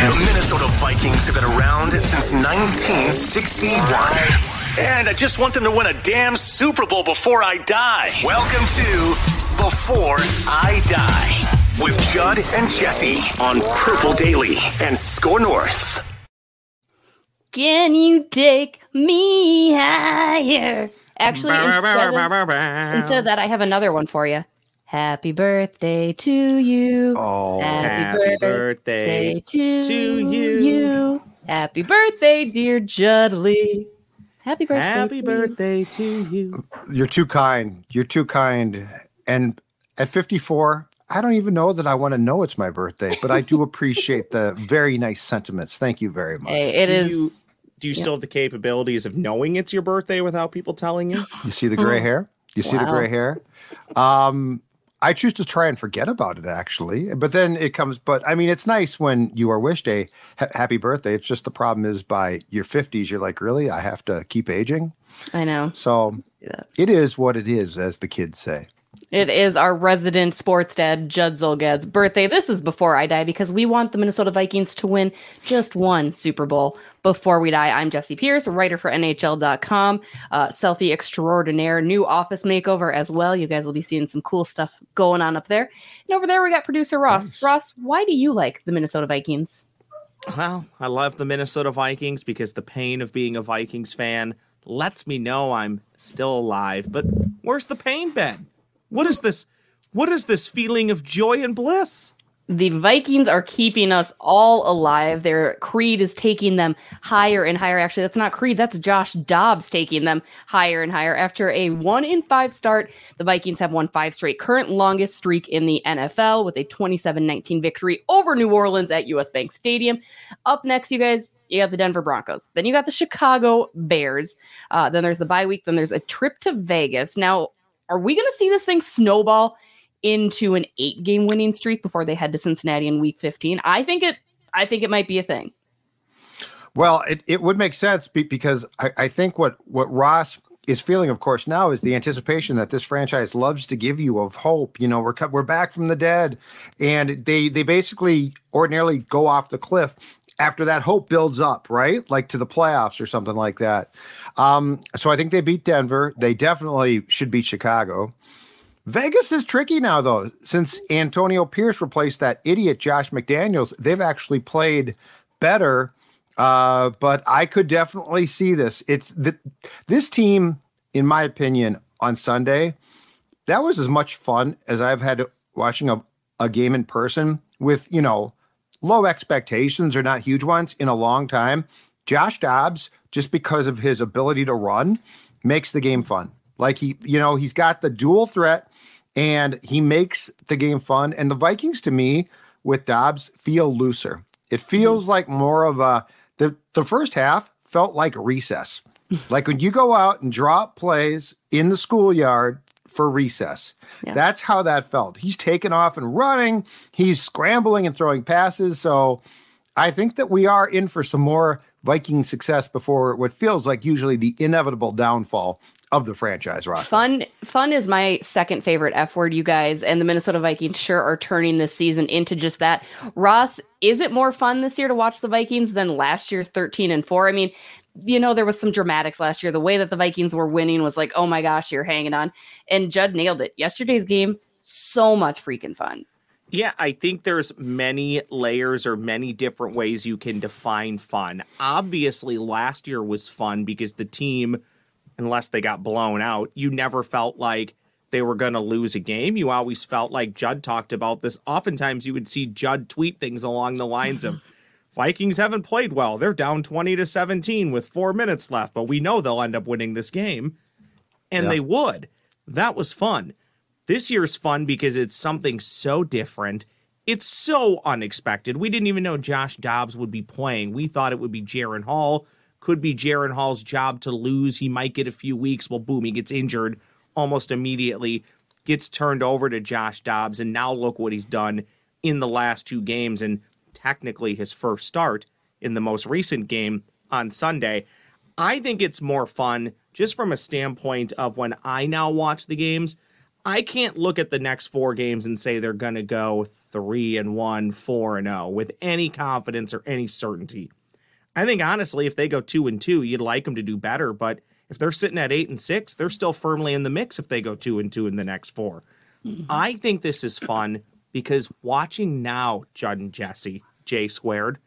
The Minnesota Vikings have been around since 1961. And I just want them to win a damn Super Bowl before I die. Welcome to Before I Die with Judd and Jessi on Purple Daily and Score North. Can you take me higher? Actually, instead of, instead of that, I have another one for you. Happy birthday to you. Oh, happy, birthday, to, you. Happy birthday, dear Judley. Happy birthday. Happy to birthday to you. You're too kind. You're too kind. And at 54, I don't even know that I want to know it's my birthday, but I do appreciate the very nice sentiments. Thank you very much. Hey, it do is. You, do you still have the capabilities of knowing it's your birthday without people telling you? You see the gray hair? You see the gray hair? Um, I choose to try and forget about it actually, but then it comes. But I mean, it's nice when you are wished a ha- happy birthday. It's just the problem is by your 50s, you're like, really? I have to keep aging? I know. So Yeah. it is what it is, as the kids say. It is our resident sports dad, Judd Zulgad's birthday. This is before I die because we want the Minnesota Vikings to win just one Super Bowl before we die. I'm Jessi Pierce, writer for NHL.com, uh, selfie extraordinaire, new office makeover as well. You guys will be seeing some cool stuff going on up there. And over there, we got producer Ross. Ross, why do you like the Minnesota Vikings? Well, I love the Minnesota Vikings because the pain of being a Vikings fan lets me know I'm still alive. But where's the pain been? What is this? What is this feeling of joy and bliss? the Vikings are keeping us all alive. Their Creed is taking them higher and higher. Actually, that's not Creed, that's Josh Dobbs taking them higher and higher. After a one in five start, the Vikings have won five straight, current longest streak in the NFL with a 27 19 victory over New Orleans at US Bank Stadium. Up next, you guys, you got the Denver Broncos. Then you got the Chicago Bears. Uh, then there's the bye week. Then there's a trip to Vegas. Now, are we going to see this thing snowball into an eight game winning streak before they head to Cincinnati in week 15. I think it I think it might be a thing. Well, it, it would make sense be, because I, I think what what Ross is feeling, of course, now is the anticipation that this franchise loves to give you of hope. You know, we're we're back from the dead, and they they basically ordinarily go off the cliff after that hope builds up, right? Like to the playoffs or something like that. Um, so I think they beat Denver. They definitely should beat Chicago. Vegas is tricky now, though, since Antonio Pierce replaced that idiot Josh McDaniels. They've actually played better, uh, but I could definitely see this. It's th- this team, in my opinion, on Sunday. That was as much fun as I've had watching a, a game in person with you know low expectations or not huge ones in a long time. Josh Dobbs, just because of his ability to run, makes the game fun. Like he, you know, he's got the dual threat and he makes the game fun. And the Vikings, to me, with Dobbs, feel looser. It feels like more of a the the first half felt like recess. like when you go out and drop plays in the schoolyard for recess. Yeah. That's how that felt. He's taking off and running. He's scrambling and throwing passes. So I think that we are in for some more Viking success before what feels like usually the inevitable downfall of the franchise roster. Fun fun is my second favorite F word, you guys, and the Minnesota Vikings sure are turning this season into just that. Ross, is it more fun this year to watch the Vikings than last year's 13 and 4? I mean, you know, there was some dramatics last year. The way that the Vikings were winning was like, oh my gosh, you're hanging on. And Judd nailed it. Yesterday's game, so much freaking fun. Yeah, I think there's many layers or many different ways you can define fun. Obviously, last year was fun because the team, unless they got blown out, you never felt like they were going to lose a game. You always felt like Judd talked about this. Oftentimes, you would see Judd tweet things along the lines of, Vikings haven't played well. They're down 20 to 17 with four minutes left, but we know they'll end up winning this game. And Yeah. they would. That was fun. This year's fun because it's something so different. It's so unexpected. We didn't even know Josh Dobbs would be playing. We thought it would be Jaren Hall. Could be Jaren Hall's job to lose. He might get a few weeks. Well, boom, he gets injured almost immediately, gets turned over to Josh Dobbs, and now look what he's done in the last two games and technically his first start in the most recent game on Sunday. I think it's more fun just from a standpoint of when I now watch the games. I can't look at the next four games and say they're going to go three and one, four and zero with any confidence or any certainty. I think honestly, if they go two and two, you'd like them to do better. But if they're sitting at eight and six, they're still firmly in the mix if they go two and two in the next 4 mm-hmm. I think this is fun because watching now, Judd and Jessi, J squared,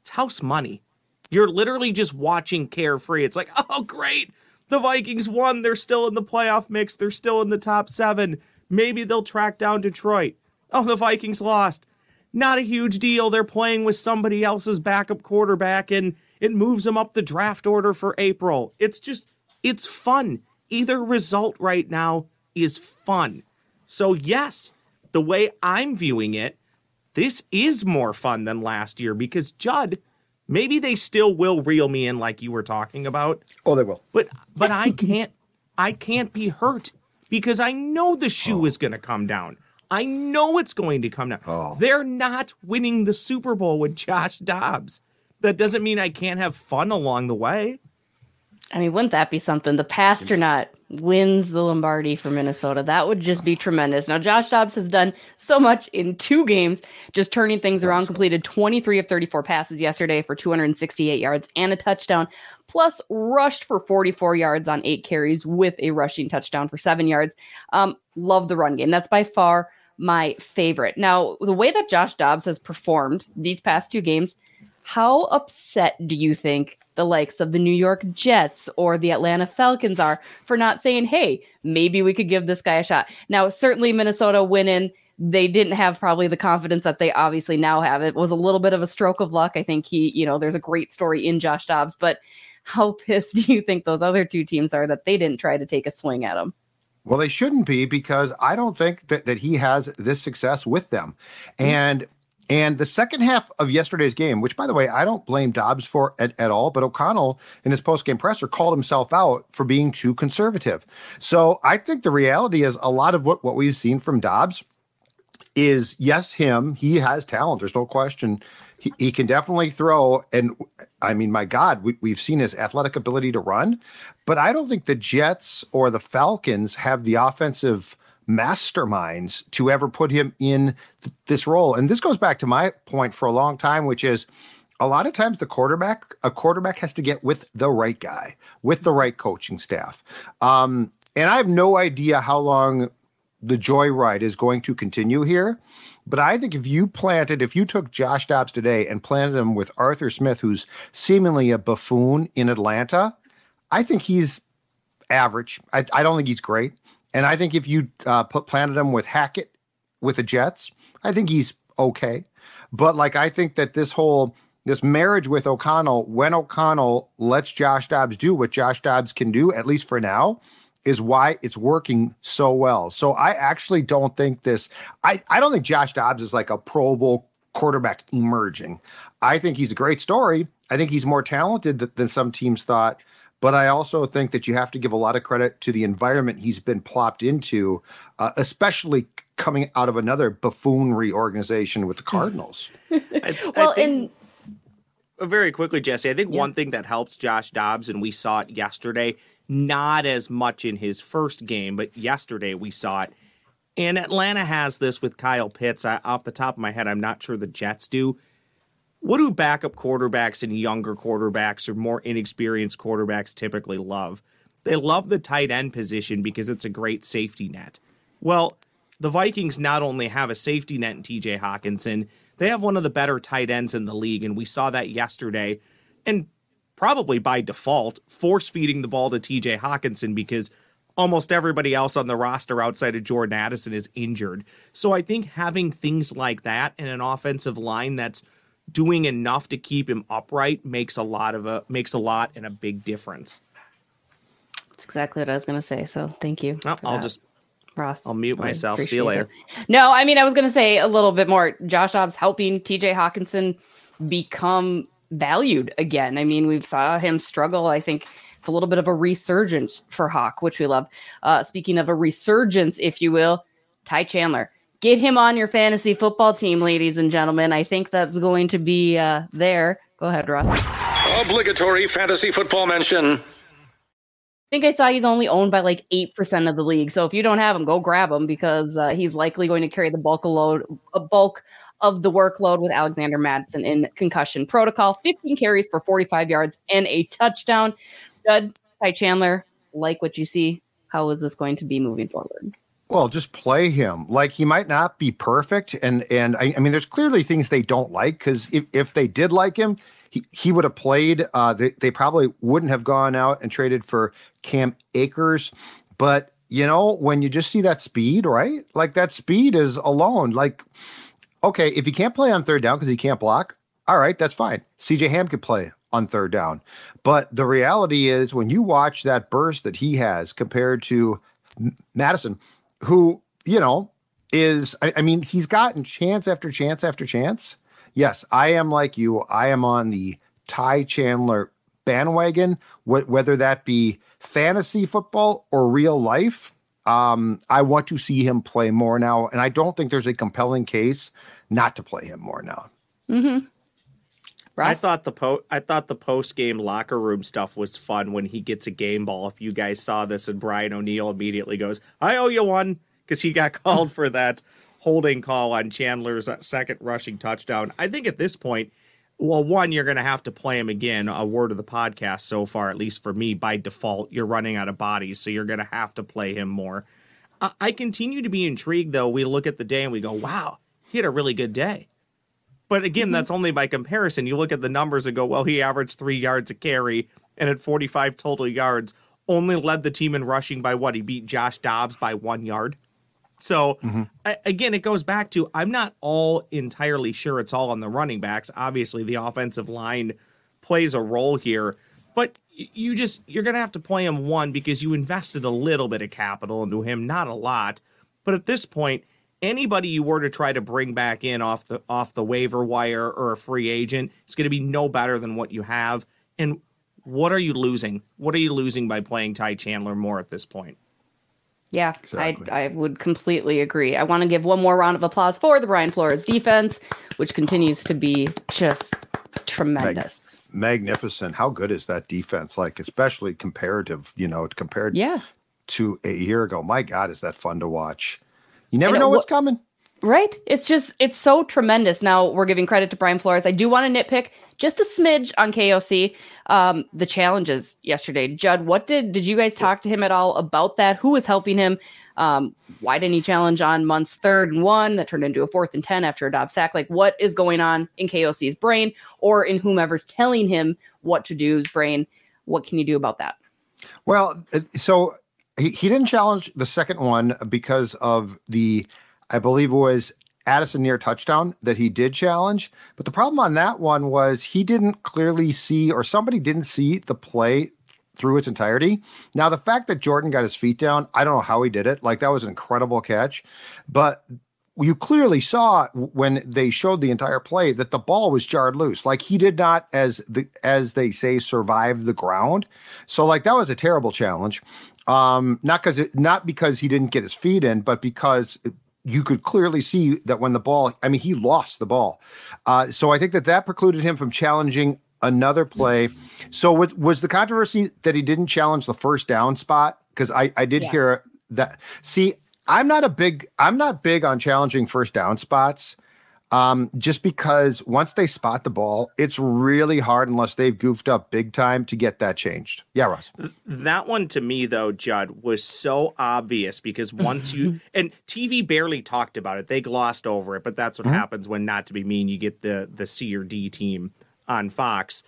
it's house money. You're literally just watching carefree. It's like, oh, great. The Vikings won. They're still in the playoff mix. They're still in the top seven. Maybe they'll track down Detroit. Oh, the Vikings lost. Not a huge deal. They're playing with somebody else's backup quarterback and it moves them up the draft order for April. It's just, it's fun. Either result right now is fun. So, yes, the way I'm viewing it, this is more fun than last year because Judd, maybe they still will reel me in like you were talking about, Oh, they will. but but I can't I can't be hurt because I know the shoe oh. is going to come down. I know it's going to come down. Oh. They're not winning the Super Bowl with Josh Dobbs. That doesn't mean I can't have fun along the way. I mean, wouldn't that be something? The Passtronaut wins the Lombardi for Minnesota. That would just be tremendous. Now, Josh Dobbs has done so much in two games, just turning things around. Completed 23 of 34 passes yesterday for 268 yards and a touchdown, plus rushed for 44 yards on eight carries with a rushing touchdown for seven yards. Um, love the run game. That's by far my favorite. Now, the way that Josh Dobbs has performed these past two games, how upset do you think the likes of the New York Jets or the Atlanta Falcons are for not saying, hey, maybe we could give this guy a shot? Now, certainly Minnesota winning, they didn't have probably the confidence that they obviously now have. It was a little bit of a stroke of luck. I think he, you know, there's a great story in Josh Dobbs, but how pissed do you think those other two teams are that they didn't try to take a swing at him? Well, they shouldn't be because I don't think that, that he has this success with them. Mm-hmm. And and the second half of yesterday's game, which by the way, I don't blame Dobbs for at, at all, but O'Connell in his post-game presser called himself out for being too conservative. So I think the reality is a lot of what, what we've seen from Dobbs is yes, him. He has talent. There's no question. He, he can definitely throw. And I mean, my God, we, we've seen his athletic ability to run, but I don't think the Jets or the Falcons have the offensive masterminds to ever put him in th- this role. And this goes back to my point for a long time, which is a lot of times the quarterback, a quarterback has to get with the right guy, with the right coaching staff. Um, and I have no idea how long the joyride is going to continue here. But I think if you planted, if you took Josh Dobbs today and planted him with Arthur Smith, who's seemingly a buffoon in Atlanta, I think he's average. I, I don't think he's great. And I think if you uh, put planted him with Hackett with the Jets, I think he's okay. But like I think that this whole this marriage with O'Connell, when O'Connell lets Josh Dobbs do what Josh Dobbs can do, at least for now, is why it's working so well. So I actually don't think this. I I don't think Josh Dobbs is like a Pro Bowl quarterback emerging. I think he's a great story. I think he's more talented th- than some teams thought. But I also think that you have to give a lot of credit to the environment he's been plopped into, uh, especially coming out of another buffoonery organization with the Cardinals. I, Well, I think- and Uh, very quickly, Jessi, I think Yeah. one thing that helps Josh Dobbs, and we saw it yesterday, not as much in his first game, but yesterday we saw it. And Atlanta has this with Kyle Pitts. I, off the top of my head, I'm not sure the Jets do. What do backup quarterbacks and younger quarterbacks or more inexperienced quarterbacks typically love? They love the tight end position because it's a great safety net. Well, the Vikings not only have a safety net in TJ Hockenson, they have one of the better tight ends in the league. And we saw that yesterday. And probably by default, force feeding the ball to TJ Hockenson because almost everybody else on the roster outside of Jordan Addison is injured. So I think having things like that and an offensive line that's doing enough to keep him upright makes a lot of a makes a lot and a big difference. That's exactly what I was going to say. So thank you. Well, I'll that. just Ross. I'll mute myself. See you later. It. No, I mean I was going to say a little bit more. Josh Dobbs helping TJ Hockenson become valued again. I mean, we've saw him struggle. I think it's a little bit of a resurgence for Hock, which we love. Uh, speaking of a resurgence, if you will, Ty Chandler. Get him on your fantasy football team, ladies and gentlemen. I think that's going to be uh, there. Go ahead, Ross. Obligatory fantasy football mention. I think I saw he's only owned by like 8% of the league. So if you don't have him, go grab him because uh, he's likely going to carry the bulk of load, a bulk of the workload with Alexander Mattison in concussion protocol. 15 carries for 45 yards and a touchdown. Judd, Ty Chandler, like what you see. How is this going to be moving forward? Well, just play him. Like he might not be perfect, and and I, I mean, there's clearly things they don't like because if, if they did like him, he, he would have played. Uh, they they probably wouldn't have gone out and traded for Cam Akers, but you know when you just see that speed, right? Like that speed is alone. Like okay, if he can't play on third down because he can't block, all right, that's fine. CJ Ham could play on third down. But the reality is, when you watch that burst that he has compared to Mattison, who, you know, is, I, I mean, he's gotten chance after chance after chance. Yes, I am like you. I am on the Ty Chandler bandwagon, wh- whether that be fantasy football or real life. Um, I want to see him play more now, and I don't think there's a compelling case not to play him more now. Mm-hmm. I thought the po I thought the post game locker room stuff was fun when he gets a game ball. If you guys saw this, and Brian O'Neill immediately goes, "I owe you one," because he got called for that holding call on Chandler's uh, second rushing touchdown. I think at this point, well, one, you're going to have to play him again. A word of the podcast so far, at least for me, by default, you're running out of bodies, so you're going to have to play him more. I, I continue to be intrigued, though. We look at the day and we go, "Wow, he had a really good day." But again, mm-hmm. that's only by comparison. You look at the numbers and go, well, he averaged three yards a carry and at 45 total yards, only led the team in rushing by what? He beat Josh Dobbs by one yard. So mm-hmm. I, again, it goes back to I'm not all entirely sure it's all on the running backs. Obviously, the offensive line plays a role here, but you just you're gonna have to play him one because you invested a little bit of capital into him, not a lot. But at this point, anybody you were to try to bring back in off the off the waiver wire or a free agent it's going to be no better than what you have. And what are you losing? What are you losing by playing Ty Chandler more at this point? Yeah, exactly. I I would completely agree. I want to give one more round of applause for the Brian Flores defense, which continues to be just tremendous. Mag- magnificent. How good is that defense? Like, especially comparative, you know, compared yeah. to a year ago. My God, is that fun to watch? You never know what's coming. Right? It's just it's so tremendous. Now we're giving credit to Brian Flores. I do want to nitpick just a smidge on KOC. Um, the challenges yesterday. Judd, what did did you guys talk to him at all about that? Who was helping him? Um, why didn't he challenge on Mundt's third and one that turned into a fourth and ten after a Dobbs sack? Like what is going on in KOC's brain or in whomever's telling him what to do's brain? What can you do about that? Well, uh, so he, he didn't challenge the second one because of the, I believe it was Addison near touchdown that he did challenge. But the problem on that one was he didn't clearly see, or somebody didn't see the play through its entirety. Now, the fact that Jordan got his feet down, I don't know how he did it. Like that was an incredible catch. But you clearly saw when they showed the entire play that the ball was jarred loose. Like he did not, as the as they say, survive the ground. So like that was a terrible challenge. Um, not because not because he didn't get his feet in, but because you could clearly see that when the ball, I mean, he lost the ball. Uh, so I think that that precluded him from challenging another play. So what, was the controversy that he didn't challenge the first down spot? Because I I did yeah. hear that. See, I'm not a big I'm not big on challenging first down spots. Um, just because once they spot the ball, it's really hard unless they've goofed up big time to get that changed. Yeah, Ross. That one to me though, Judd, was so obvious because once you and TV barely talked about it, they glossed over it, but that's what mm-hmm. happens when not to be mean, you get the the C or D team on Fox.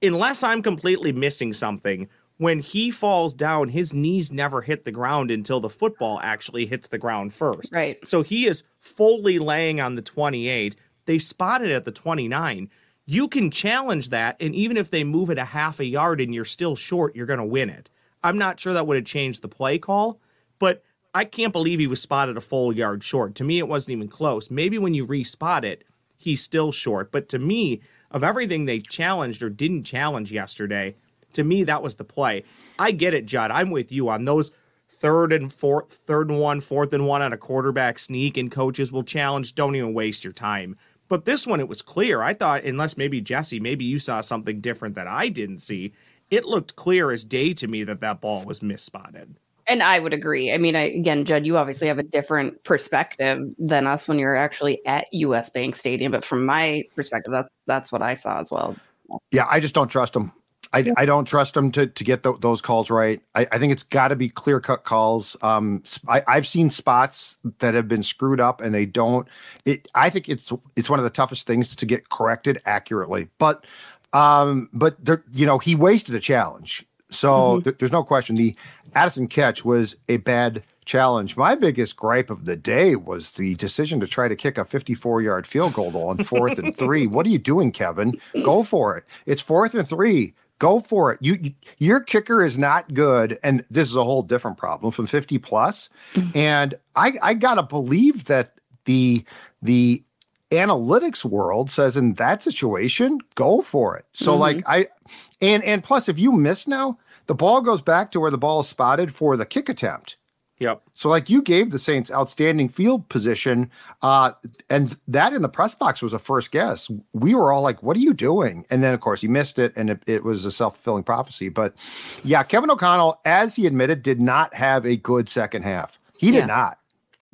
Unless I'm completely missing something, when he falls down, his knees never hit the ground until the football actually hits the ground first. Right. So he is fully laying on the 28. They spot it at the 29. You can challenge that, and even if they move it a half a yard and you're still short, you're going to win it. I'm not sure that would have changed the play call, but I can't believe he was spotted a full yard short. To me, it wasn't even close. Maybe when you respot it, he's still short. But to me, of everything they challenged or didn't challenge yesterday, to me, that was the play. I get it, Judd. I'm with you on those third and fourth, third and one, fourth and one on a quarterback sneak, and coaches will challenge. Don't even waste your time. But this one, it was clear. I thought, unless maybe Jessi, maybe you saw something different that I didn't see. It looked clear as day to me that that ball was misspotted. And I would agree. I mean, I, again, Judd, you obviously have a different perspective than us when you're actually at US Bank Stadium. But from my perspective, that's that's what I saw as well. Yeah, I just don't trust them. I, I don't trust them to, to get the, those calls right. I, I think it's got to be clear cut calls. Um, I, I've seen spots that have been screwed up and they don't. It, I think it's it's one of the toughest things to get corrected accurately. But um, but there, you know, he wasted a challenge. So mm-hmm. th- there's no question. The Addison catch was a bad challenge. My biggest gripe of the day was the decision to try to kick a 54 yard field goal on fourth and three. What are you doing, Kevin? Go for it. It's fourth and three go for it. You, you, your kicker is not good, and this is a whole different problem from 50 plus. Mm-hmm. And I I gotta believe that the the analytics world says in that situation, go for it. So mm-hmm. like I and and plus if you miss now, the ball goes back to where the ball is spotted for the kick attempt. Yep. So like you gave the Saints outstanding field position, uh, and that in the press box was a first guess. We were all like, "What are you doing?" And then of course he missed it, and it, it was a self fulfilling prophecy. But yeah, Kevin O'Connell, as he admitted, did not have a good second half. He did not.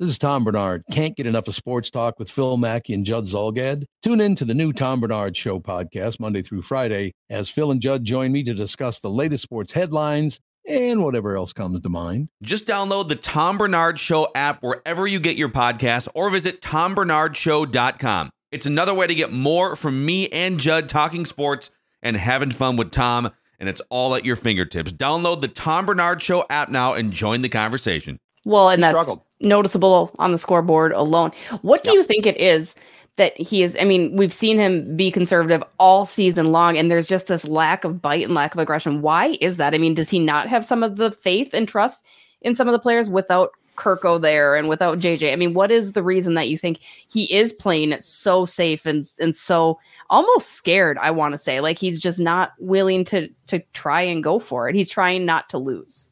This is Tom Barnard. Can't get enough of sports talk with Phil Mackey and Judd Zulgad? Tune in to the new Tom Barnard Show podcast Monday through Friday as Phil and Judd join me to discuss the latest sports headlines and whatever else comes to mind. Just download the Tom Barnard Show app wherever you get your podcasts or visit tombarnardshow.com. It's another way to get more from me and Judd talking sports and having fun with Tom, and it's all at your fingertips. Download the Tom Barnard Show app now and join the conversation. Well, and that's Struggled. noticeable on the scoreboard alone. What do yep. you think it is that he is. I mean, we've seen him be conservative all season long, and there's just this lack of bite and lack of aggression. Why is that? I mean, does he not have some of the faith and trust in some of the players without Kirko there and without JJ? I mean, what is the reason that you think he is playing so safe and and so almost scared? I want to say, like he's just not willing to to try and go for it. He's trying not to lose.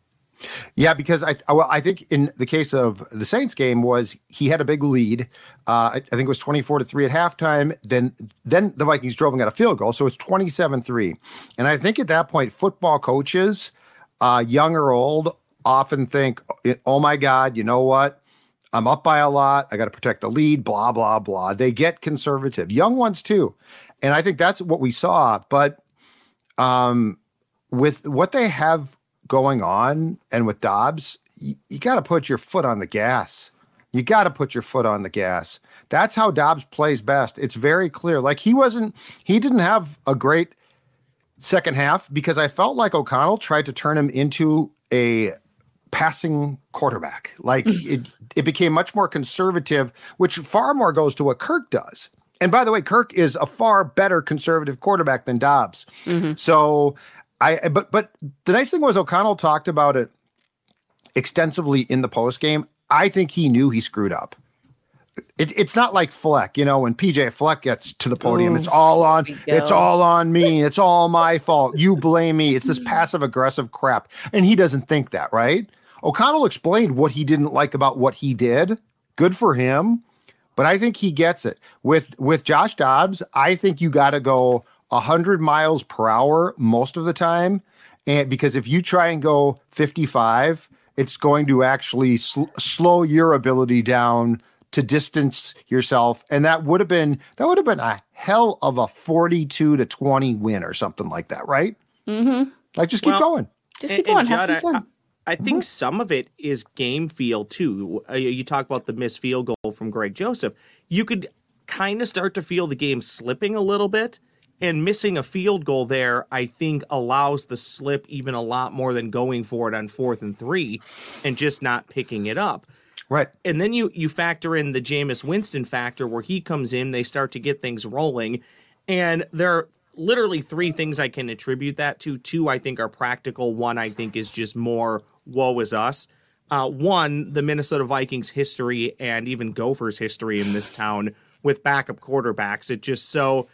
Yeah, because I well, I think in the case of the Saints game was he had a big lead. Uh, I, think it was twenty four to three at halftime. Then then the Vikings drove and got a field goal, so it's twenty seven three. And I think at that point, football coaches, uh, young or old, often think, "Oh my God, you know what? I'm up by a lot. I got to protect the lead." Blah blah blah. They get conservative. Young ones too, and I think that's what we saw. But um, with what they have going on and with Dobbs, you, you got to put your foot on the gas. You got to put your foot on the gas. That's how Dobbs plays best. It's very clear. Like he wasn't, he didn't have a great second half because I felt like O'Connell tried to turn him into a passing quarterback. Like it, it became much more conservative, which far more goes to what Kirk does. And by the way, Kirk is a far better conservative quarterback than Dobbs. Mm-hmm. So I but but the nice thing was O'Connell talked about it extensively in the post game. I think he knew he screwed up. It, it's not like Fleck, you know, when PJ Fleck gets to the podium, Ooh, it's all on, it's all on me, it's all my fault. You blame me. It's this passive aggressive crap, and he doesn't think that, right? O'Connell explained what he didn't like about what he did. Good for him, but I think he gets it with with Josh Dobbs. I think you got to go 100 miles per hour most of the time. And because if you try and go 55, it's going to actually sl- slow your ability down to distance yourself, and that would have been that would have been a hell of a forty-two to twenty win or something like that, right? Mm-hmm. Like just keep Well, going. Just And- keep going. and Have Judd, some fun. I, I think some of it is game feel too. Uh, you talk about the missed field goal from Greg Joseph. You could kind of start to feel the game slipping a little bit, and missing a field goal there, I think, allows the slip even a lot more than going for it on fourth and three and just not picking it up. Right. And then you you factor in the Jameis Winston factor where he comes in, they start to get things rolling. And there are literally three things I can attribute that to. Two I think are practical. One I think is just more woe is us. Uh, one, the Minnesota Vikings history and even Gophers history in this town with backup quarterbacks. It just so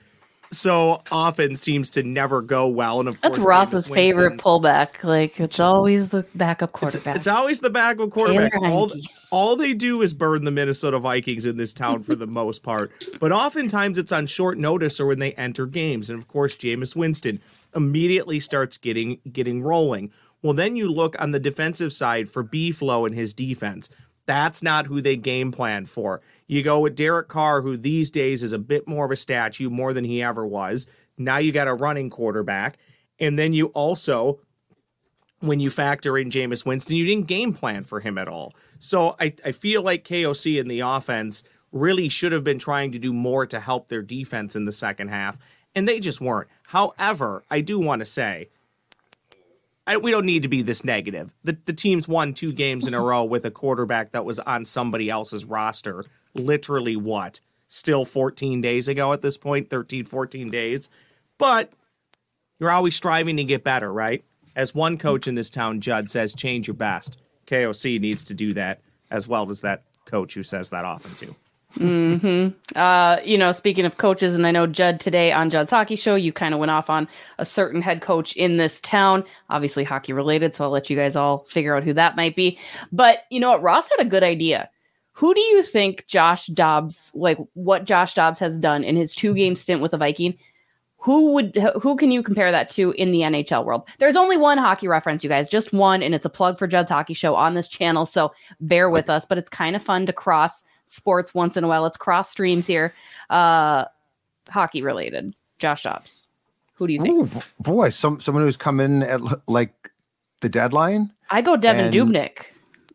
so often seems to never go well. And of course That's Ross's favorite pullback. Like it's always the backup it's, quarterback. it's always the backup quarterback. All, all they do is burn the Minnesota Vikings in this town for the most part. But oftentimes it's on short notice or when they enter games. And of course, Jameis Winston immediately starts getting getting rolling. Well, then you look on the defensive side for B Flow and his defense. That's not who they game plan for. You go with Derek Carr, who these days is a bit more of a statue, more than he ever was. Now you got a running quarterback. And then you also when you factor in Jameis Winston, you didn't game plan for him at all. So I, I feel like KOC in the offense really should have been trying to do more to help their defense in the second half, and they just weren't. However, I do want to say, I, we don't need to be this negative. The, the team's won two games in a row with a quarterback that was on somebody else's roster. Literally, what? Still 14 days ago at this point, 13, 14 days. But you're always striving to get better, right? As one coach in this town, Judd, says, change your best. KOC needs to do that as well as that coach who says that often too. Uh, you know, speaking of coaches, and I know Judd today on Judd's Hockey Show, you kind of went off on a certain head coach in this town, obviously hockey related. So I'll let you guys all figure out who that might be. But you know what? Ross had a good idea. Who do you think Josh Dobbs, like what Josh Dobbs has done in his two game stint with the Viking? Who would who can you compare that to in the NHL world? There's only one hockey reference, you guys, just one, and it's a plug for Judd's Hockey Show on this channel. So bear with us, but it's kind of fun to cross sports once in a while. Let's cross streams here. Uh hockey related. Josh Dobbs. Who do you think? Ooh, boy, some someone who's come in at like the deadline. I go Devan and- Dubnyk.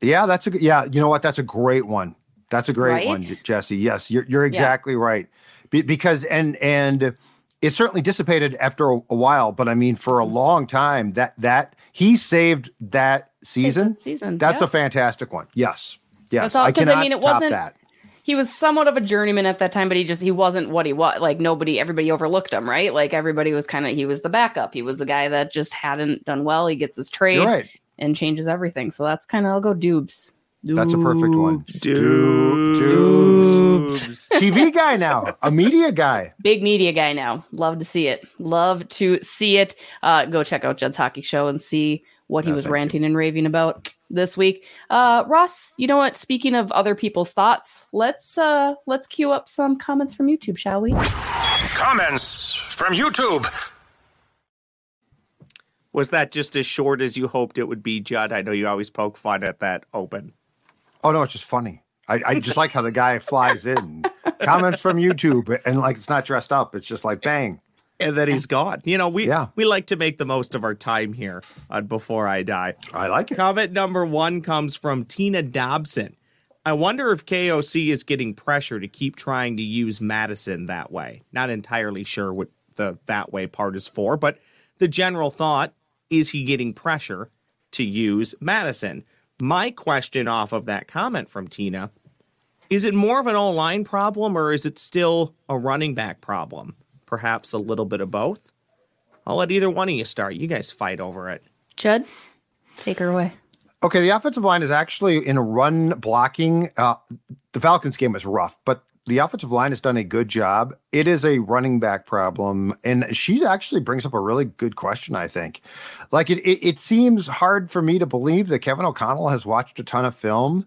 Yeah, that's a good. Yeah, you know what? That's a great one. That's a great one, Jessi. Yes, you're you're exactly right. Be, because and and it certainly dissipated after a, a while, but I mean, for Mm-hmm. a long time, that that he saved that season. season, That's yeah. a fantastic one. Yes, yes. That's all- I I mean, it wasn't- that. He was somewhat of a journeyman at that time, but he just he wasn't what he was. Like nobody, everybody overlooked him, right? Like everybody was kind of he was the backup. He was the guy that just hadn't done well. He gets his trade right. and changes everything. So that's kind of I'll go Dubes. That's a perfect one. Dubes. Dubes. TV guy now, a media guy. Big media guy now. Love to see it. Love to see it. Uh, go check out Judd's Hockey Show and see what he No, was thank you. ranting and raving about this week. Uh, Ross, you know what? Speaking of other people's thoughts, let's uh, let's queue up some comments from YouTube, shall we? Comments from YouTube. Was that just as short as you hoped it would be, Judd? I know you always poke fun at that open. Oh no, it's just funny. I, I just like how the guy flies in. Comments from YouTube, and like it's not dressed up. It's just like bang. And then he's gone. You know, we Yeah. we like to make the most of our time here on Before I Die. I like it. Comment number one comes from Tina Dobson. I wonder if KOC is getting pressure to keep trying to use Mattison that way. Not entirely sure what the that way part is for, but the general thought is he getting pressure to use Mattison? My question off of that comment from Tina is it more of an O line problem or is it still a running back problem? Perhaps a little bit of both? I'll let either one of you start. You guys fight over it. Judd, take her away. Okay, the offensive line is actually in a run blocking. Uh, the Falcons game was rough, but the offensive line has done a good job. It is a running back problem, and she actually brings up a really good question. I think, like it, it, it seems hard for me to believe that Kevin O'Connell has watched a ton of film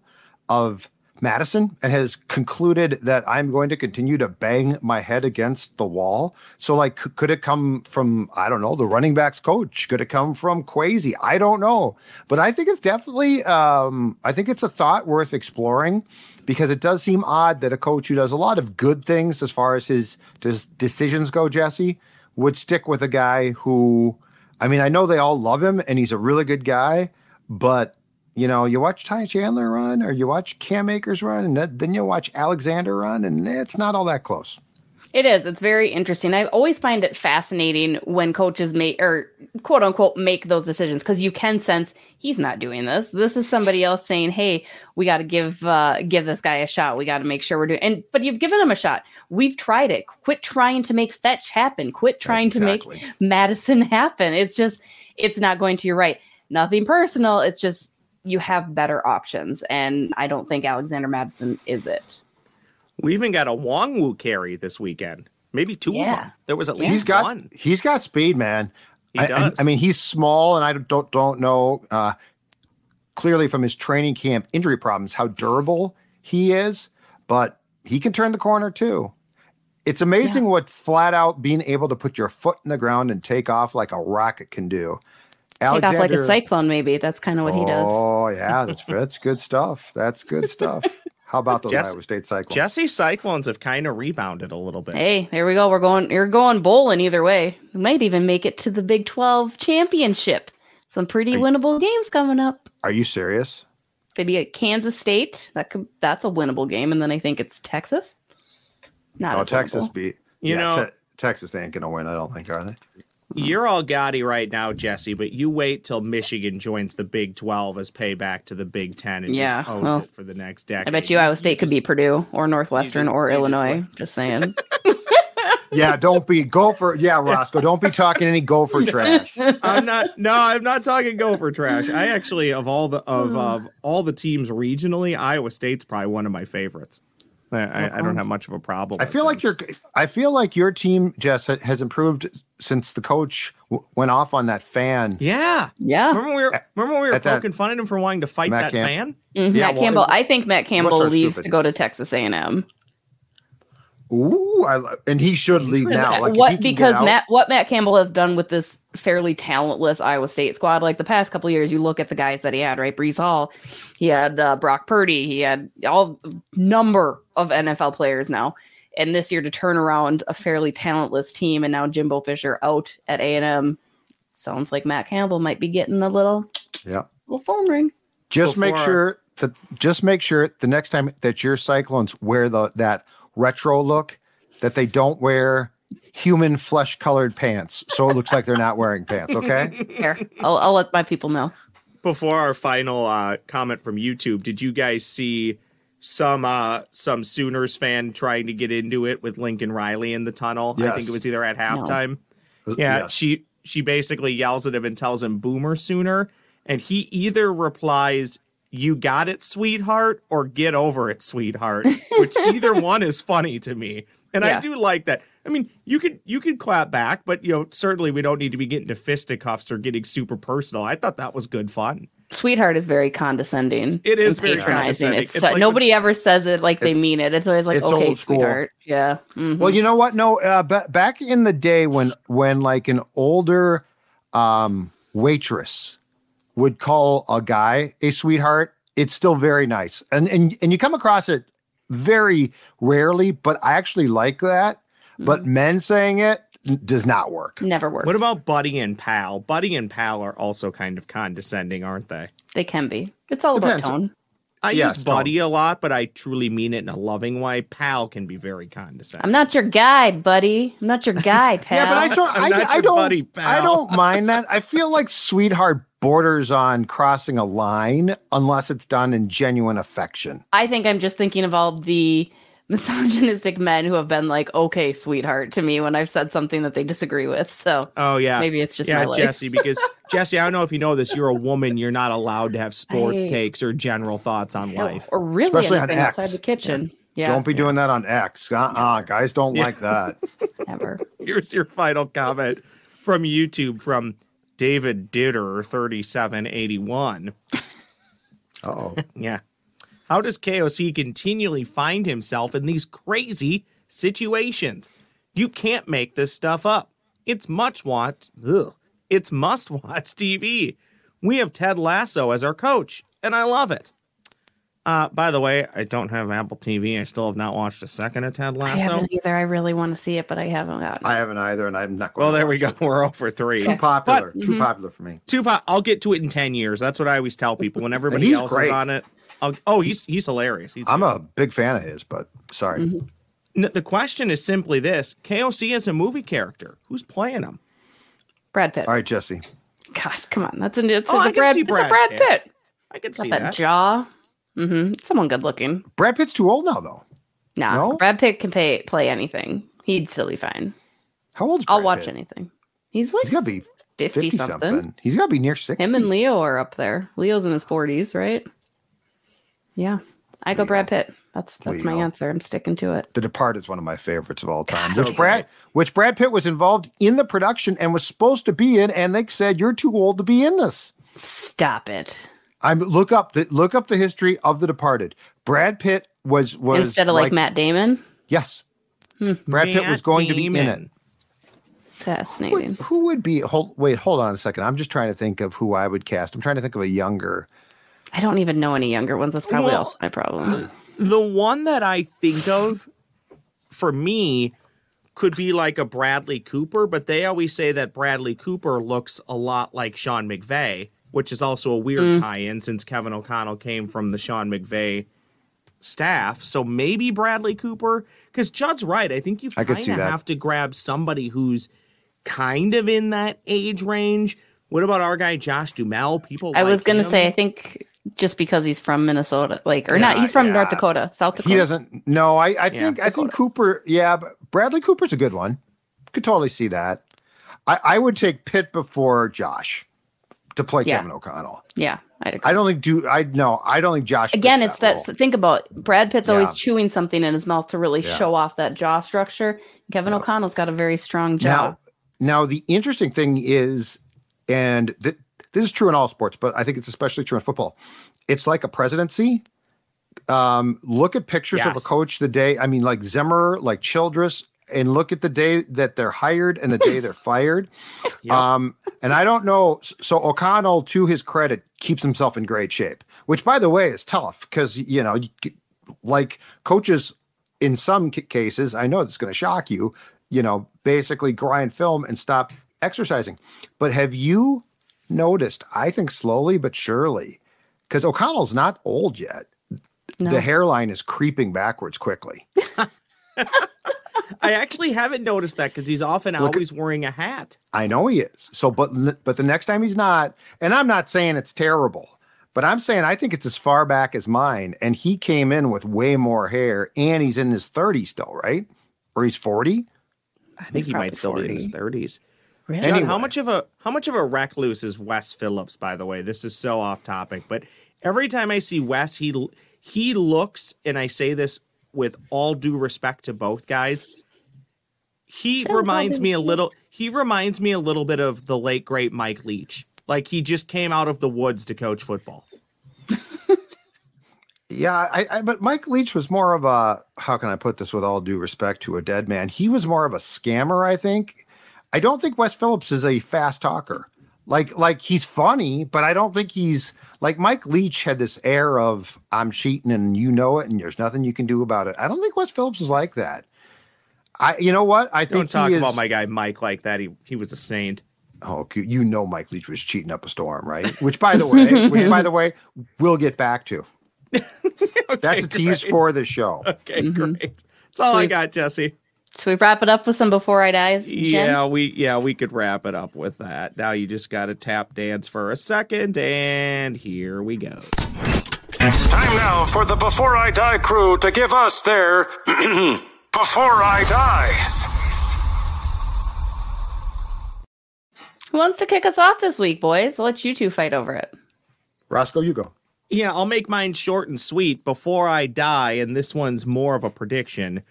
of Mattison and has concluded that I'm going to continue to bang my head against the wall. So, like, could it come from, I don't know, the running backs coach? Could it come from Kwesi? I don't know. But I think it's definitely, um, I think it's a thought worth exploring because it does seem odd that a coach who does a lot of good things as far as his, his decisions go, Jessi, would stick with a guy who, I mean, I know they all love him and he's a really good guy, but you know, you watch Ty Chandler run or you watch Cam Akers run, and that, then you watch Alexander run, and it's not all that close. It is. It's very interesting. I always find it fascinating when coaches make or quote unquote make those decisions because you can sense he's not doing this. This is somebody else saying, "Hey, we got to give uh, give this guy a shot. We got to make sure we're doing." And but you've given him a shot. We've tried it. Quit trying to make fetch happen. Quit trying Exactly. to make Mattison happen. It's just it's not going to. You're right. Nothing personal. It's just you have better options, and I don't think Alexander Mattison is it. We even got a Nwangwu carry this weekend. Maybe two of Yeah. them. There was at least He's got one. he's got speed, man. He I, does. I, I mean, he's small, and I don't don't know uh, clearly from his training camp injury problems how durable he is, but he can turn the corner too. It's amazing what flat out being able to put your foot in the ground and take off like a rocket can do. Take off like a cyclone, maybe. That's kind of what he does. Oh yeah, that's that's good stuff. That's good stuff. How about those Jess- Iowa State Cyclones? Jessi Cyclones have kind of rebounded a little bit. Hey, there we go. We're going. You're going bowling either way. We might even make it to the Big Twelve championship. Some pretty winnable games coming up. Are you serious? They'd be at Kansas State. That could. That's a winnable game, and then I think it's Texas. Not Oh, Texas winnable. beat. You know- Te- Texas ain't gonna win. I don't think, are they? You're all gaudy right now, Jessi, but you wait till Michigan joins the Big 12 as payback to the Big 10 and Yeah, just owns well, it for the next decade. I bet you Iowa State could just- be Purdue or Northwestern just- or you just Illinois. Just saying. Yeah, don't be Gopher. Yeah, Roscoe, don't be talking any Gopher trash. I'm not. No, I'm not talking Gopher trash. I actually, of all the of mm. of all the teams regionally, Iowa State's probably one of my favorites. I, I, I don't have much of a problem. I with feel them. like your I feel like your team, Jess, has improved since the coach w- went off on that fan. Yeah. Yeah. Remember when we were remember when we were at that- poking fun at him for wanting to fight Matt that Camp. fan? Mhm, Yeah, Matt well, Campbell. it- I think Matt Campbell leaves stupid. to go to Texas A&M. Ooh, I, and he should leave now. Like what because out- Matt what Matt Campbell has done with this fairly talentless Iowa State squad, like the past couple years, you look at the guys that he had, right? Breece Hall, he had uh, Brock Purdy, he had all number of NFL players now, and this year to turn around a fairly talentless team, and now Jimbo Fisher out at A and M, sounds like Matt Campbell might be getting a little yeah. little phone ring. Just make sure that just make sure the next time that your Cyclones wear the that retro look that they don't wear human flesh colored pants, so it looks like they're not wearing pants. Okay. Here, I'll, I'll let my people know. Before our final uh, comment from YouTube, did you guys see some uh, some Sooners fan trying to get into it with Lincoln Riley in the tunnel? I think it was either at halftime. Yeah, Yes. she she basically yells at him and tells him "Boomer Sooner," and he either replies, "You got it, sweetheart," or "Get over it, sweetheart," which either one is funny to me, and I do like that. I mean, you could you could clap back, but you know certainly we don't need to be getting to fisticuffs or getting super personal. I thought that was good fun. Sweetheart is very condescending. It is very patronizing. It's, It's like nobody ever says it like they mean it. It's always like, it's okay, old sweetheart. Yeah. mhm. Well, you know what? No, uh, ba- back in the day when when like an older um, waitress would call a guy a sweetheart, it's still very nice, and and and you come across it very rarely. But I actually like that. But men saying it n- does not work. Never works. What about Buddy and Pal? Buddy and Pal are also kind of condescending, aren't they? they can be? It's all Depends. about tone. I Yeah, use it's tone. buddy a lot, but I truly mean it in a loving way. Pal can be very condescending. I'm not your guide, buddy. I'm not your guy, pal. Yeah, but I don't. I'm I, not I your don't. buddy, I don't mind that. I feel like sweetheart borders on crossing a line unless it's done in genuine affection. I think I'm just thinking of all the misogynistic men who have been like, "Okay, sweetheart," to me when I've said something that they disagree with. So Oh yeah, maybe it's just yeah, my life. Jessi. Because Jessi, I don't know if you know this. You're a woman. You're not allowed to have sports I- takes or general thoughts on life. or really Especially on X. outside the kitchen. Yeah, don't be doing that on X. Uh-uh, guys don't Yeah. like that. ever. Here's your final comment from YouTube from David Ditter, thirty-seven eighty-one. Oh, Yeah. How does KOC continually find himself in these crazy situations? You can't make this stuff up. It's much watch. Ugh, it's must watch TV. We have Ted Lasso as our coach, and I love it. Uh, by the way, I don't have Apple TV. I still have not watched a second of Ted I Lasso. haven't either. I really want to see it, but I haven't gotten. I haven't either, and I'm not going. Well, to there we watch go. We're over three. Too popular. But- Too popular for me. Tupac, I'll get to it in ten years. That's what I always tell people. When everybody he's else great. is on it, I'll, oh, he's he's hilarious. He's I'm a big fan of his, but sorry. N- the question is simply this: KOC is a movie character. Who's playing him? Brad Pitt. All right, Jessi. God, come on. That's a it's, Oh, a I can Brad, see it's a Brad Brad Pitt. Pitt. I can Got see that, that. jaw. Mm-hmm. Someone good looking. Brad Pitt's too old now, though. Nah, No? Brad Pitt can pay, play anything. He'd still be fine. How old's I'll watch Pitt? anything. He's like He's got to be 50, 50 something. something. He's got to be near 60. Him and Leo are up there. Leo's in his 40s, right? Yeah. I go Brad Pitt. That's that's my answer. I'm sticking to it. The Depart is one of my favorites of all time. Which Brad, which Brad Pitt was involved in the production and was supposed to be in, and they said you're too old to be in this. Stop it. I'm look up the look up the history of The Departed. Brad Pitt was was Instead of like, Matt Damon. Yes, hmm. Brad Pitt was Matt going to be in it. Damon. Fascinating. Who would be? Hold wait, hold on a second. I'm just trying to think of who I would cast. I'm trying to think of a younger. I don't even know any younger ones. That's probably Well- also my problem. Uh, the one that I think of for me could be like a Bradley Cooper, but they always say that Bradley Cooper looks a lot like Sean McVay, which is also a weird Mm. tie-in since Kevin O'Connell came from the Sean McVay staff. So maybe Bradley Cooper, because Judd's right. I think you I could kind of have to grab somebody who's kind of in that age range. What about our guy Josh Duhamel? People, I was gonna him. say, I think just because he's from Minnesota, like or not, he's from North. Dakota, South Dakota. He doesn't. No, I I think I think Cooper. Yeah, but Bradley Cooper's a good one. Could totally see that. I I would take Pitt before Josh to play Yeah. Kevin O'Connell. Yeah, I'd agree. I don't think do I no I don't think Josh. Again, it's that. role. Think about Brad Pitt's always chewing something in his mouth to really Yeah. show off that jaw structure. Kevin O'Connell's got a very strong jaw. Now, now the interesting thing is, and th- this is true in all sports, but I think it's especially true in football. It's like a presidency. Um, look at pictures of a coach the day. I mean, like Zimmer, like Childress, and look at the day that they're hired and the day they're fired. Um, and I don't know. So O'Connell, to his credit, keeps himself in great shape, which, by the way, is tough because you know, like coaches in some ca- cases, I know it's going to shock you. You know, basically grind film and stop exercising. But have you noticed? I think slowly but surely, because O'Connell's not old yet. No. The hairline is creeping backwards quickly. I actually haven't noticed that because he's often at- always wearing a hat. I know he is. So, but but the next time he's not, and I'm not saying it's terrible, but I'm saying I think it's as far back as mine. And he came in with way more hair, and he's in his 30s still, right? Or he's 40. I think he might still be in his 40. thirties. Really? John, Anyway. how much of a how much of a recluse is Wes Phillips? By the way, this is so off topic, but every time I see Wes, he he looks, and I say this with all due respect to both guys. He reminds me a little. He reminds me a little bit of the late great Mike Leach. Like he just came out of the woods to coach football. Yeah, I, I but Mike Leach was more of a how can I put this with all due respect to a dead man? He was more of a scammer, I think. I don't think Wes Phillips is a fast talker. Like like he's funny, but I don't think he's like Mike Leach had this air of I'm cheating and you know it and there's nothing you can do about it. I don't think Wes Phillips is like that. I you know what? I think Don't talk he is, about my guy Mike like that. He he was a saint. Oh, you know Mike Leach was cheating up a storm, right? Which by the way, which by the way, we'll get back to. That's a tease great. for the show. Okay, mm-hmm. great. That's all I got, Jesse. Should we wrap it up with some before I die? Yeah, gents? we yeah we could wrap it up with that. Now you just got to tap dance for a second, and here we go. Time now for the Before I Die crew to give us their Before I Dies. Who wants to kick us off this week, boys? I'll let you two fight over it. Roscoe, you go. Yeah, I'll make mine short and sweet. Before I die, and this one's more of a prediction.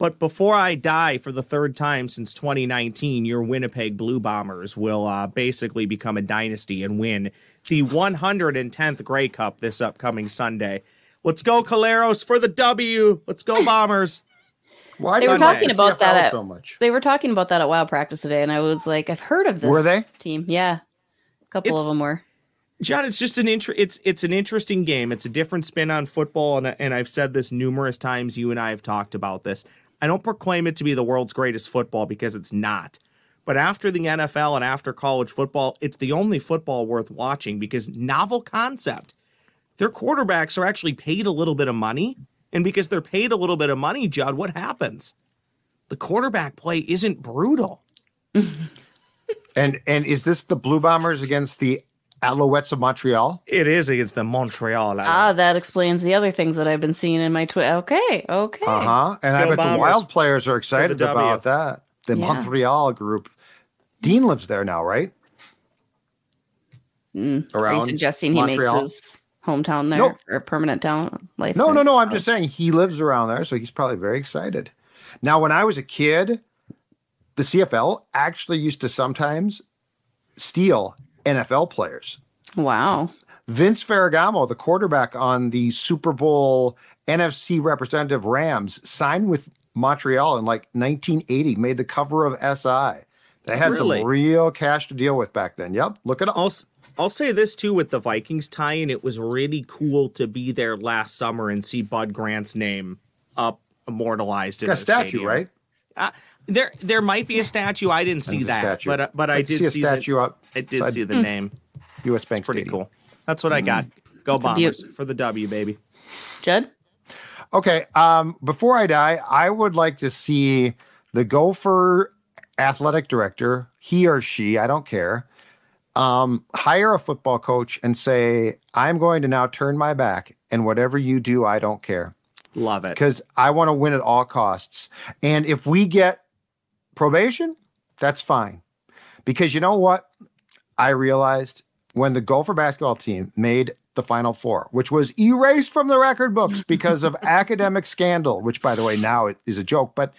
But before I die for the third time since 2019, your Winnipeg Blue Bombers will uh, basically become a dynasty and win the 110th Grey Cup this upcoming Sunday. Let's go, Collaros, for the W. Let's go, Bombers. Why They were Sunday. talking about CFL that at, so much. They were talking about that at Wild Practice today, and I was like, I've heard of this. Were they? team? Yeah, a couple It's- of them were. John, it's just an inter- it's it's an interesting game. It's a different spin on football, and and I've said this numerous times. You and I have talked about this. I don't proclaim it to be the world's greatest football because it's not. But after the NFL and after college football, it's the only football worth watching because novel concept. Their quarterbacks are actually paid a little bit of money, and because they're paid a little bit of money, Judd, what happens? The quarterback play isn't brutal. And and is this the Blue Bombers against the Alouettes of Montreal? It is against the Montreal. Ah, that explains the other things that I've been seeing in my Twitter. Okay, okay. Uh huh. And I go bet the Wild players are excited about that. The Yeah. Montreal group. Dean lives there now, right? Mm, Are you Around suggesting he Montreal? makes his hometown there Nope. or permanent town life? No, there? no, no. I'm just saying he lives around there, so he's probably very excited. Now, when I was a kid, the CFL actually used to sometimes steal NFL players. Wow. Vince Ferragamo, the quarterback on the Super Bowl NFC representative Rams, signed with Montreal in like 1980, made the cover of SI. They had Really? some real cash to deal with back then. Yep, look it up. I'll, say this too with the Vikings tie in. It was really cool to be there last summer and see Bud Grant's name up immortalized in Got a statue, stadium. right? Uh, there, there might be a statue. I didn't see that, statue. but uh, but I I'd did see a see statue The, out I did see the name. U.S. Bank Pretty Stadium. cool. That's what I got. Go a Bombers for the W, baby. Judd? Okay. Um, before I die, I would like to see the Gopher athletic director, he or she, I don't care, um, hire a football coach and say, I'm going to now turn my back, and whatever you do, I don't care. Love it. Because I want to win at all costs. And if we get probation, that's fine. Because you know what? I realized when the Gopher basketball team made the Final Four, which was erased from the record books because of academic scandal, which, by the way, now it is a joke, but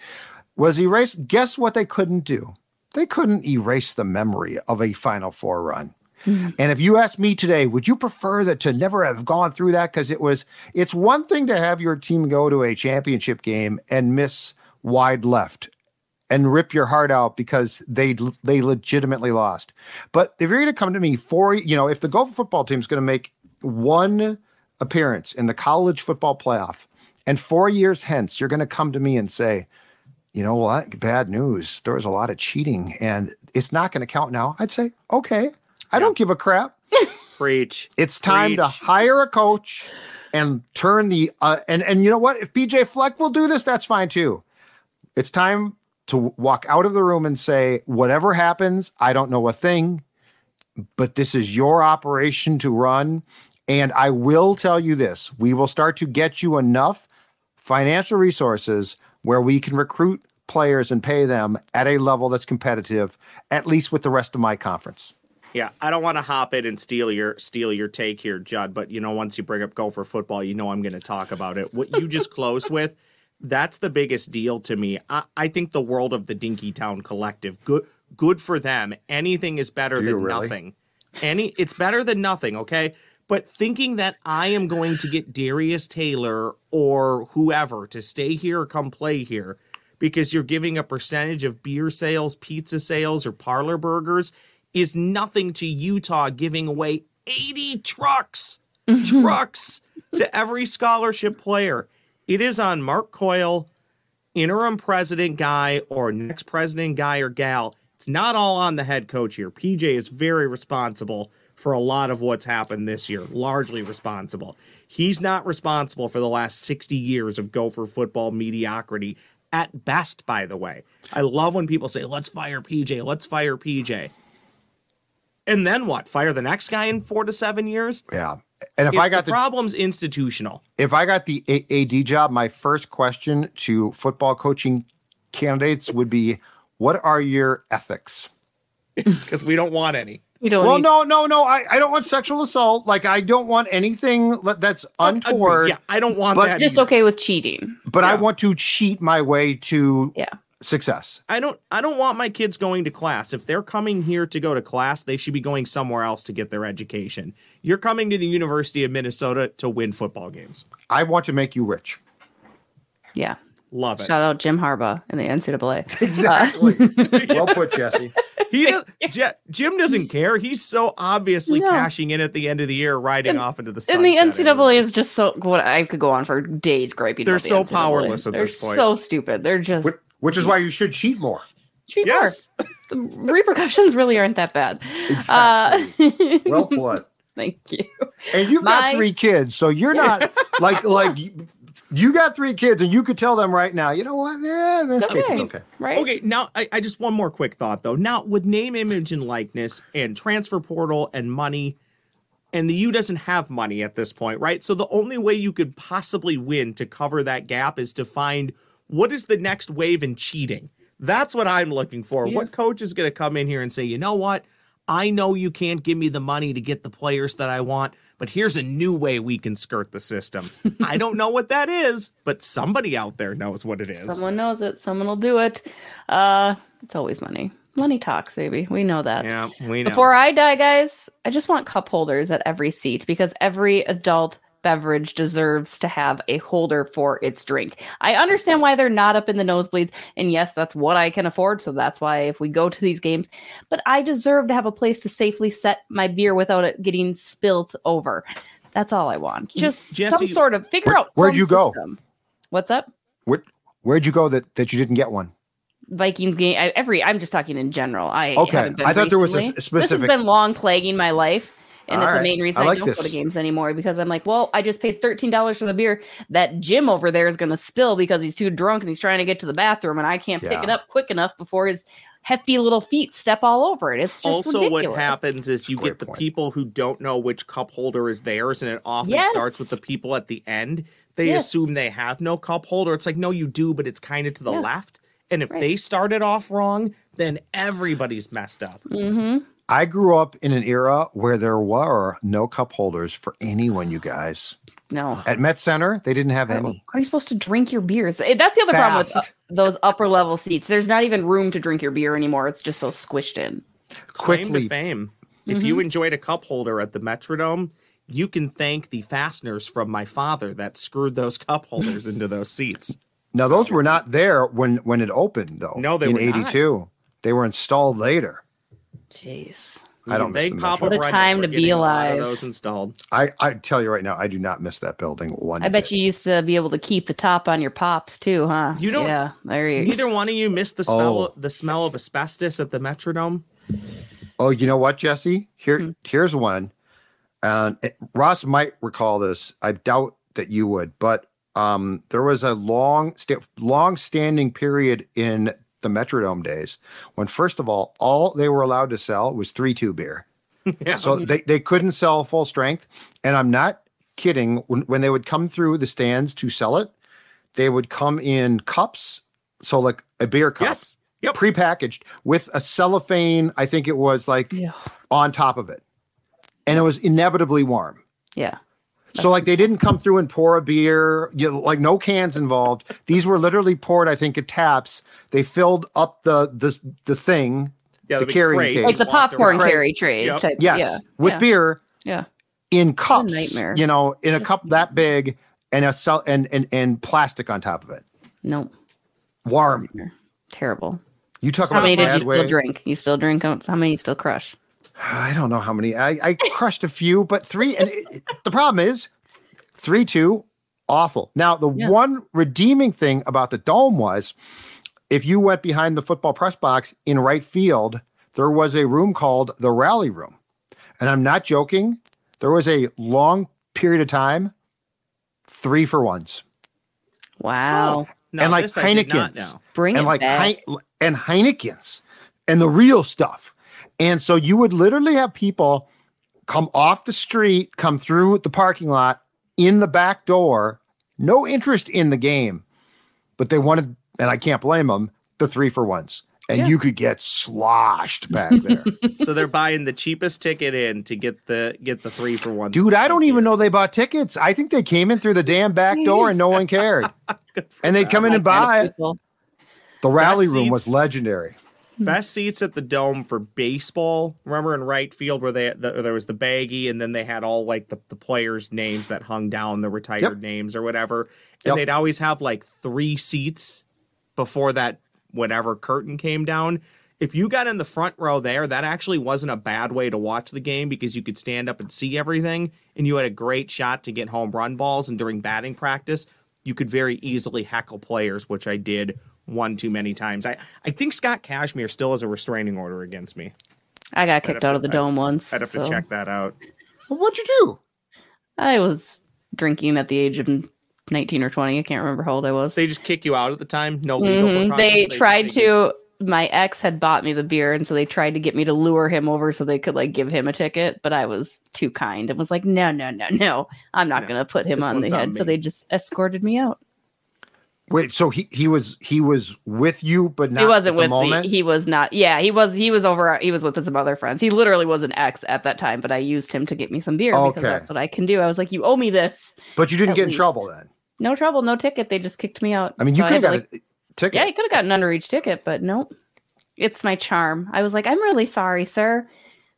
was erased. Guess what they couldn't do? They couldn't erase the memory of a Final Four run. Mm-hmm. And if you ask me today, would you prefer that to never have gone through that? Because it was, it's one thing to have your team go to a championship game and miss wide left and rip your heart out because they they legitimately lost. But if you're going to come to me for, you know, if the Gopher football team is going to make one appearance in the college football playoff, and four years hence you're going to come to me and say, you know what, bad news. There was a lot of cheating, and it's not going to count now. I'd say, okay, I don't give a crap. Preach. It's time to hire a coach and turn the uh, and and you know what? If PJ Fleck will do this, that's fine too. It's time to walk out of the room and say, whatever happens, I don't know a thing, but this is your operation to run. And I will tell you this: we will start to get you enough financial resources where we can recruit players and pay them at a level that's competitive, at least with the rest of my conference. Yeah, I don't want to hop in and steal your steal your take here, Judd. But you know, once you bring up Gopher football, you know I'm going to talk about it. What you just closed with, that's the biggest deal to me. I, I think the world of the Dinky Town Collective, good good for them. Anything is better Do than really? nothing. Any, it's better than nothing. Okay. But thinking that I am going to get Darius Taylor or whoever to stay here or come play here because you're giving a percentage of beer sales, pizza sales, or parlor burgers is nothing to Utah giving away 80 trucks, mm-hmm. trucks to every scholarship player. It is on Mark Coyle, interim president guy, or next president guy or gal. It's not all on the head coach here. PJ is very responsible for a lot of what's happened this year, largely responsible. He's not responsible for the last 60 years of Gopher football mediocrity, at best, by the way. I love when people say, let's fire PJ, let's fire PJ. And then what? Fire the next guy in four to seven years? Yeah. And if It's I got the the problem's institutional. if I got the A- AD job, my first question to football coaching candidates would be, "What are your ethics?" because we don't want any. We don't Well, need- no, no, no. I, I don't want sexual assault. Like I don't want anything that's uh, untoward. Yeah, I don't want that. But that. just either. okay with cheating. But I want to cheat my way to Yeah. Success. I don't I don't want my kids going to class. If they're coming here to go to class, they should be going somewhere else to get their education. You're coming to the University of Minnesota to win football games. I want to make you rich. Yeah. Love it. Shout out Jim Harbaugh in the NCAA. Uh, exactly. well put, Jesse. He does, Je- Jim doesn't care. He's so obviously No. cashing in at the end of the year, riding off into the sunset. And the sunset. NCAA is just so what I could go on for days griping. They're about the so NCAA. powerless at They're this point. so stupid. They're just Which, which is why you should cheat more. cheap. Yes. The repercussions really aren't that bad. Exactly. Uh, well put. thank you. And you've got three kids, so you're not like like you, you got three kids, and you could tell them right now. You know what? Yeah, in this case, it's Okay. okay. Right? Okay, now I, I just one more quick thought though. Now with name, image, and likeness, and transfer portal and money, and the U doesn't have money at this point, right? So the only way you could possibly win to cover that gap is to find what is the next wave in cheating. That's what I'm looking for. Yeah. What coach is going to come in here and say, you know what? I know you can't give me the money to get the players that I want, but here's a new way we can skirt the system. I don't know what that is, but somebody out there knows what it is. Someone knows it. Someone will do it. Uh, it's always money. Money talks, baby. We know that. yeah, we know. Before I die, guys, I just want cup holders at every seat because every adult beverage deserves to have a holder for its drink. I understand why they're not up in the nosebleeds. And yes, that's what I can afford. So that's why if we go to these games, but I deserve to have a place to safely set my beer without it getting spilt over. That's all I want. Mm, just some sort of figure where- out. where'd you go? What's up? Where, where'd you go that that you didn't get one? Vikings game. I, every I'm just talking in general. I Okay. I thought there was a recently. s- This has been long plaguing my life, and All it's right. the main reason I I, don't go this. to games anymore because I'm like, well, I just paid thirteen dollars for the beer that Jim over there is going to spill because he's too drunk and he's trying to get to the bathroom, and I can't pick it up quick enough before his hefty little feet step all over it. It's just also ridiculous. what happens is you Great get the point. people who don't know which cup holder is theirs and it often Yes. starts with the people at the end they Yes. assume they have no cup holder it's like no you do but it's kind of to the Yeah. left and if Right. they started off wrong then everybody's messed up Mm-hmm. I grew up in an era where there were no cup holders for anyone. You guys No. at Met Center, they didn't have How any. are you supposed to drink your beers? That's the other problem with uh, those upper level seats. There's not even room to drink your beer anymore. It's just so squished in. claim Quickly, to fame if Mm-hmm. you enjoyed a cup holder at the metrodome you can thank the fasteners from my father that screwed those cup holders into those seats now those were not there when when it opened though. No, they in were not. '82. They were installed later. Jeez. I don't miss thank the Papa What a time to be getting a lot of alive. those installed I I tell you right now, I do not miss that building one. I bet bit. you used to be able to keep the top on your pops too, huh? You don't- Yeah, there you Neither one of you missed the smell Oh. the smell of asbestos at the Metrodome. Oh, you know what, Jesse? Here, Hmm. here's one. And it- Ross might recall this. I doubt that you would, but um, there was a long, sta- long-standing period in the Metrodome days when, first of all, all they were allowed to sell was three-two beer. Yeah. So they, they couldn't sell full strength. And I'm not kidding. When, when they would come through the stands to sell it, they would come in cups. So like a beer cup, Yes. Yep. prepackaged with a cellophane. I think it was like Yeah. on top of it, and it was inevitably warm. Yeah. So like they didn't come through and pour a beer, you know, like no cans involved. These were literally poured, I think, at taps. They filled up the the the thing, Yeah, the big carrying crate. case. Like the popcorn around. carry trays Yep. type. yes, Yeah. with yeah. beer Yeah. in cups, nightmare. you know, in a cup that big and a cell and, and and plastic on top of it. Nope. Warm. Terrible. You talk How about how many did you still way. drink? You still drink? 'em? How many you still crush? I don't know how many. I, I crushed a few, but three. And it, it- the problem is, three two, awful. Now the Yeah. one redeeming thing about the dome was, if you went behind the football press box in right field, there was a room called the rally room, and I'm not joking. There was a long period of time, three for ones, Wow. Oh, now, and like this I did not Heinekens. Bring and it like back. Hein- and Heinekens and the real stuff. And so you would literally have people come off the street, come through the parking lot in the back door, no interest in the game, but they wanted, and I can't blame them, the three for ones. And Yeah. you could get sloshed back there. so they're buying the cheapest ticket in to get the get the three for one. Dude, I don't even know they bought tickets. I think they came in through the damn back door and no one cared. and they'd come in and My kind of buy it. The rally Best room was legendary. Hmm. Best seats at the dome for baseball. Remember in right field where they the, there was the baggy, and then they had all like the, the players' names that hung down, the retired Yep. names or whatever. And Yep. they'd always have like three seats before that whatever curtain came down. If you got in the front row there, that actually wasn't a bad way to watch the game because you could stand up and see everything, and you had a great shot to get home run balls. And during batting practice, you could very easily heckle players, which I did one too many times. I, I think Scott Kazmir still has a restraining order against me. I got kicked out to- of the I'd- dome once. I'd have so to check that out. Well, what'd you do? I was drinking at the age of 19 or 20. I can't remember how old I was. They just kick you out at the time. No legal Mhm. precautions? They tried say you- to. My ex had bought me the beer, and so they tried to get me to lure him over so they could like give him a ticket. But I was too kind and was like, "No, no, no, no, I'm not No, going to put him on the one's on head." So they just escorted me out. Wait, so he he was he was with you, but not he wasn't the with me. He was not. Yeah, he was. He was over. He was with some other friends. He literally was an ex at that time, but I used him to get me some beer Okay. because that's what I can do. I was like, "You owe me this." but you didn't get in trouble then. No trouble, no ticket. They just kicked me out. I mean, you So could have got like, a ticket. Yeah, you could have gotten an underage ticket, but nope. It's my charm. I was like, I'm really sorry, sir.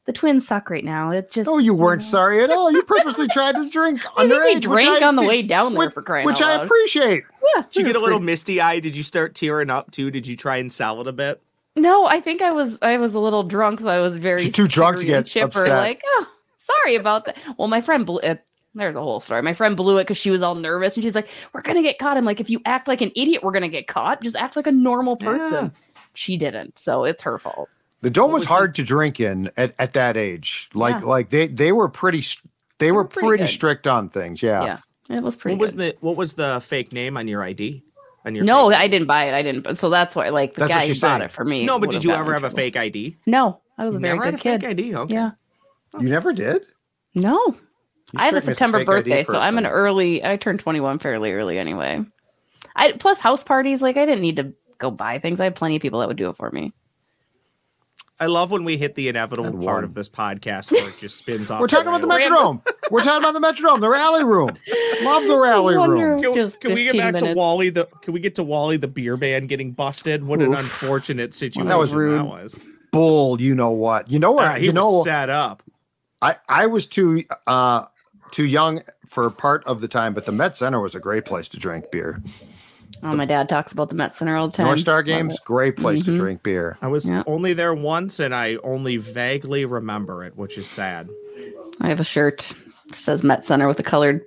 The twins suck right now. It's just oh, you weren't know. sorry at all. You purposely tried to drink I think we underage, which drank I on the did- way down there which- for crying which out I appreciate. Yeah. Did you get a little misty eye? Did you start tearing up too? Did you try and sell it a bit? No, I think I was I was a little drunk, so I was very She's too drunk to get chipper. upset. Like, oh, sorry about that. Well, my friend blew it. There's a whole story. My friend blew it because she was all nervous, and she's like, "We're gonna get caught." I'm like, "If you act like an idiot, we're gonna get caught. Just act like a normal person." She didn't, so it's her fault. The dome What was, was the- hard to drink in at, at that age. Like Yeah. like they they were pretty s- they were were pretty pretty, strict on things. Yeah. Yeah, it was pretty. What was the what was the fake name on your ID? On your No, fake I didn't buy it. I didn't. So that's why, like, the That's guy who she's bought it for me. No, but did you ever in have a fake ID? No, I was a very Never had good a kid. fake ID. Okay. Yeah. Oh. You never did? No, You I have a strike me as September fake ID birthday, so I'm an early. I turned 21 fairly early anyway. I plus house parties. Like, I didn't need to go buy things. I had plenty of people that would do it for me. I love when we hit the inevitable part of this podcast where it just spins off. We're talking about the rails. Metrodome. We're talking about the Metrodome, the rally room. Love the rally room. Can, Just can we get 15 back to. Wally the can we get to Wally the beer man getting busted? What an unfortunate situation that was rude. that was. Bull, you know what? You know what? Ah, he you know set up. I I was too uh too young for part of the time, but the Met Center was a great place to drink beer. Oh, my dad talks about the Met Center all the time. North Star games, great place Mhm. to drink beer. I was Yeah. only there once and I only vaguely remember it, which is sad. I have a shirt that says Met Center with the colored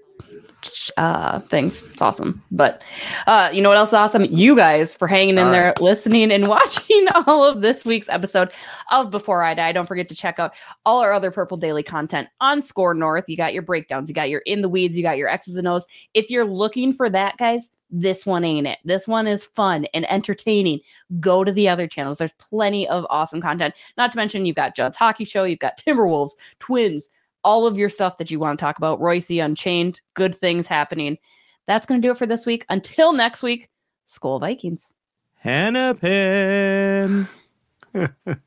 uh things. It's awesome. But uh you know what else is awesome? You guys for hanging in All there, listening and watching all of this week's episode of Before I Die. Don't forget to check out all our other Purple Daily content on SKOR North. You got your breakdowns, you got your in the weeds, you got your X's and O's. If you're looking for that, guys, this one ain't it. This one is fun and entertaining. Go to the other channels. There's plenty of awesome content. Not to mention, you've got Judd's Hockey Show, you've got Timberwolves, Twins, all of your stuff that you want to talk about. Royce Unchained, good things happening. That's going to do it for this week. Until next week, Skol Vikings. Hannah Pin.